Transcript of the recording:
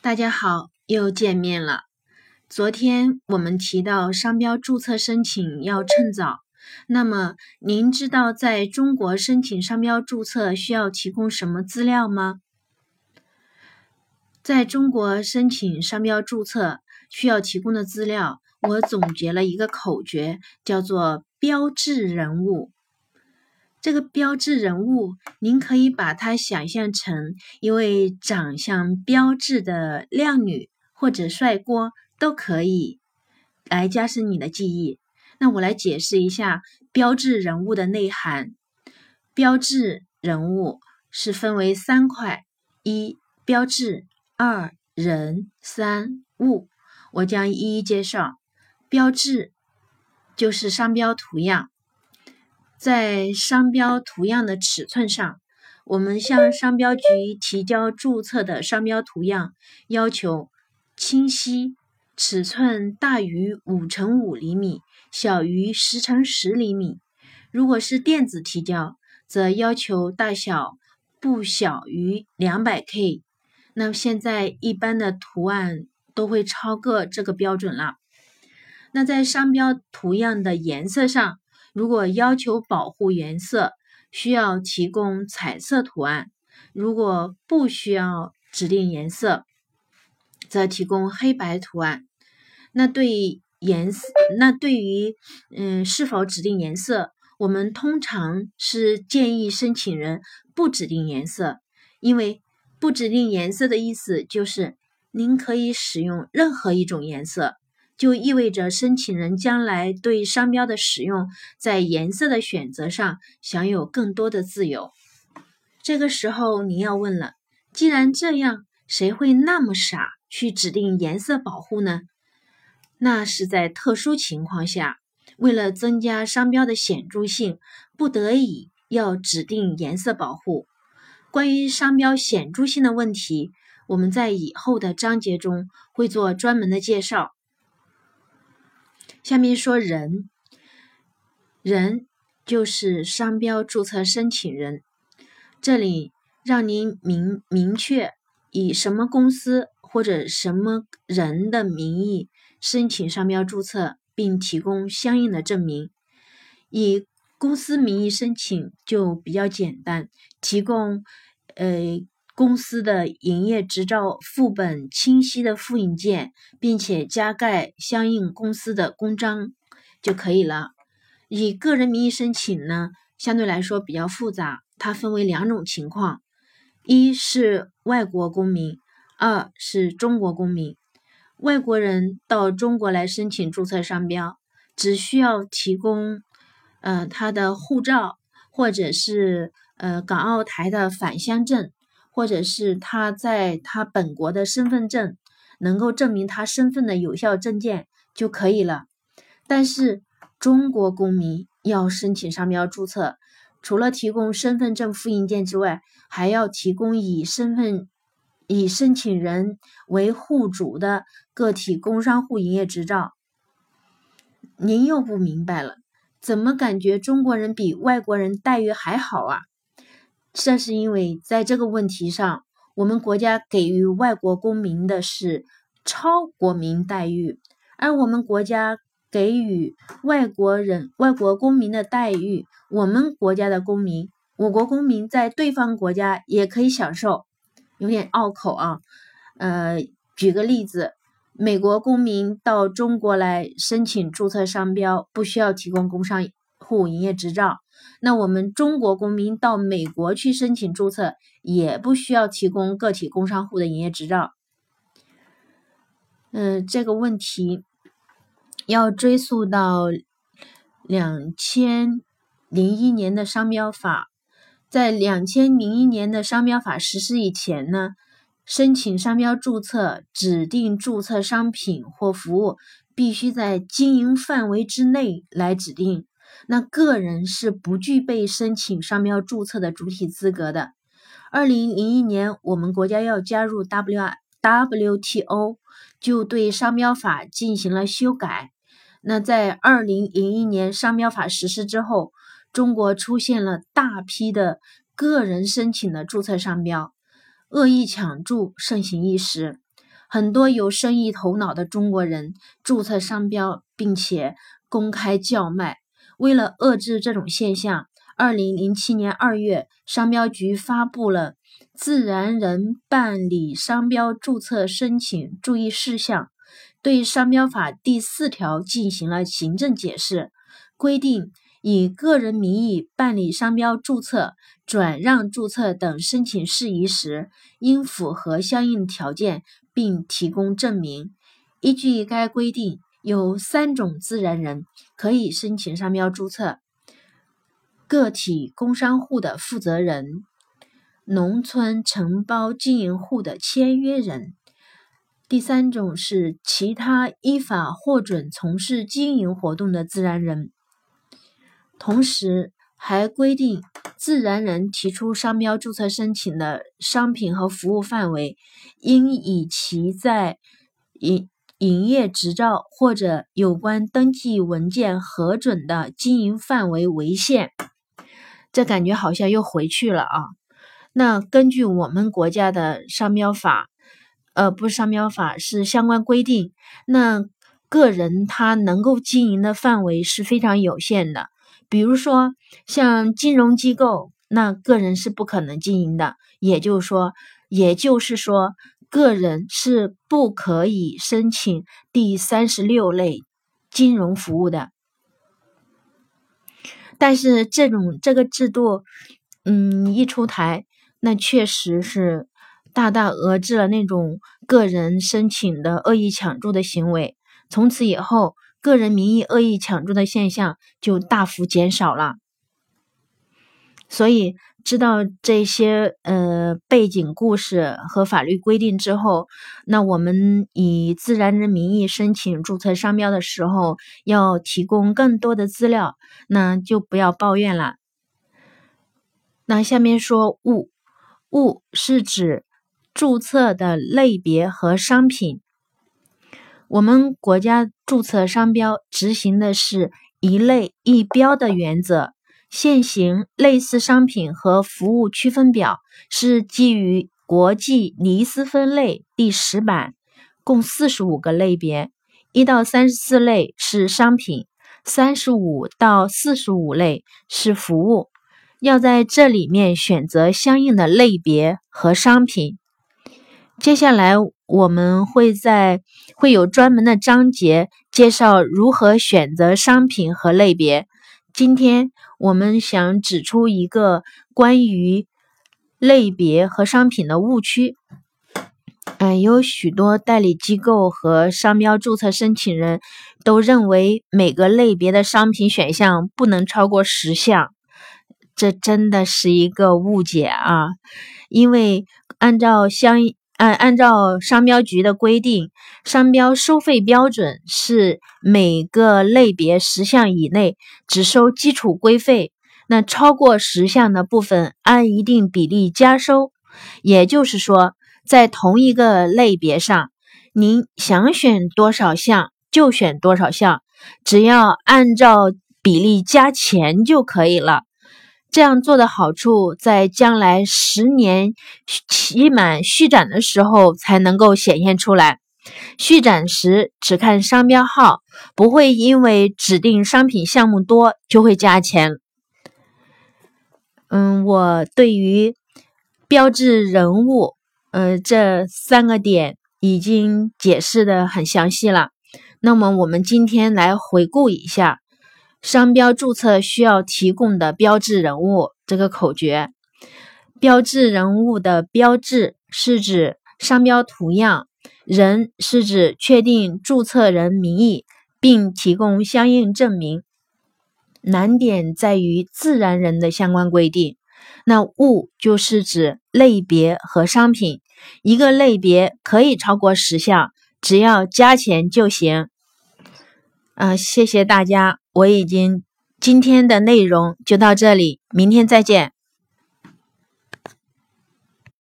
大家好，又见面了。昨天我们提到商标注册申请要趁早，那么您知道在中国申请商标注册需要提供什么资料吗？在中国申请商标注册需要提供的资料，我总结了一个口诀，叫做“标志人物”。这个标志人物，您可以把它想象成一位长相标致的靓女或者帅哥都可以，来加深你的记忆。那我来解释一下标志人物的内涵。标志人物是分为三块：一、标志；二、人；三、物。我将一一介绍。标志就是商标图样。在商标图样的尺寸上，我们向商标局提交注册的商标图样，要求清晰，尺寸大于五乘五厘米，小于十乘十厘米。如果是电子提交，则要求大小不小于两百 K。那么现在一般的图案都会超过这个标准了。那在商标图样的颜色上，如果要求保护颜色，需要提供彩色图案；如果不需要指定颜色，则提供黑白图案。那对颜色，那对于嗯是否指定颜色，我们通常是建议申请人不指定颜色，因为不指定颜色的意思就是您可以使用任何一种颜色。就意味着申请人将来对商标的使用，在颜色的选择上享有更多的自由。这个时候你要问了：既然这样，谁会那么傻去指定颜色保护呢？那是在特殊情况下，为了增加商标的显著性，不得已要指定颜色保护。关于商标显著性的问题，我们在以后的章节中会做专门的介绍。下面说人，人就是商标注册申请人。这里让您明明确以什么公司或者什么人的名义申请商标注册，并提供相应的证明。以公司名义申请就比较简单，提供呃公司的营业执照副本清晰的复印件，并且加盖相应公司的公章就可以了。以个人名义申请呢，相对来说比较复杂，它分为两种情况：一是外国公民，二是中国公民。外国人到中国来申请注册商标，只需要提供呃他的护照，或者是呃港澳台的返乡证。或者是他在他本国的身份证能够证明他身份的有效证件就可以了。但是中国公民要申请商标注册，除了提供身份证复印件之外，还要提供以身份以申请人为户主的个体工商户营业执照。您又不明白了，怎么感觉中国人比外国人待遇还好啊？这是因为在这个问题上，我们国家给予外国公民的是超国民待遇，而我们国家给予外国人、外国公民的待遇，我们国家的公民，我国公民在对方国家也可以享受，有点拗口啊。呃，举个例子，美国公民到中国来申请注册商标，不需要提供工商户营业执照。那我们中国公民到美国去申请注册，也不需要提供个体工商户的营业执照。嗯，这个问题要追溯到两千零一年的商标法。在两千零一年的商标法实施以前呢，申请商标注册指定注册商品或服务，必须在经营范围之内来指定。那个人是不具备申请商标注册的主体资格的。二零零一年，我们国家要加入 W WTO，就对商标法进行了修改。那在二零零一年商标法实施之后，中国出现了大批的个人申请的注册商标，恶意抢注盛行一时。很多有生意头脑的中国人注册商标，并且公开叫卖。为了遏制这种现象，二零零七年二月，商标局发布了《自然人办理商标注册申请注意事项》，对商标法第四条进行了行政解释，规定以个人名义办理商标注册、转让注册等申请事宜时，应符合相应条件，并提供证明。依据该规定，有三种自然人可以申请商标注册。个体工商户的负责人、农村承包经营户的签约人，第三种是其他依法获准从事经营活动的自然人。同时，还规定，自然人提出商标注册申请的商品和服务范围，应以其在营营业执照或者有关登记文件核准的经营范围为限。这感觉好像又回去了啊！那根据我们国家的商标法，呃，不是商标法，是相关规定。那个人他能够经营的范围是非常有限的。比如说，像金融机构，那个人是不可能经营的。也就是说，也就是说，个人是不可以申请第三十六类金融服务的。但是这种这个制度，嗯，一出台，那确实是大大遏制了那种个人申请的恶意抢注的行为。从此以后，个人名义恶意抢注的现象就大幅减少了。所以，知道这些呃背景故事和法律规定之后，那我们以自然人名义申请注册商标的时候，要提供更多的资料，那就不要抱怨了。那下面说物，物是指注册的类别和商品。我们国家注册商标执行的是一类一标的原则。现行类似商品和服务区分表是基于国际尼斯分类第十版，共四十五个类别，一到三十四类是商品，三十五到四十五类是服务。要在这里面选择相应的类别和商品。接下来我们会在会有专门的章节介绍如何选择商品和类别。今天我们想指出一个关于类别和商品的误区。嗯，有许多代理机构和商标注册申请人都认为每个类别的商品选项不能超过十项，这真的是一个误解啊！因为按照相应。按按照商标局的规定，商标收费标准是每个类别十项以内只收基础规费，那超过十项的部分按一定比例加收。也就是说，在同一个类别上，您想选多少项就选多少项，只要按照比例加钱就可以了。这样做的好处，在将来十年期满续展的时候才能够显现出来。续展时只看商标号，不会因为指定商品项目多就会加钱。嗯，我对于标志人物，呃，这三个点已经解释的很详细了。那么，我们今天来回顾一下。商标注册需要提供的标志人物这个口诀，标志人物的标志是指商标图样，人是指确定注册人名义并提供相应证明。难点在于自然人的相关规定。那物就是指类别和商品，一个类别可以超过十项，只要加钱就行。嗯，谢谢大家。我已经今天的内容就到这里，明天再见。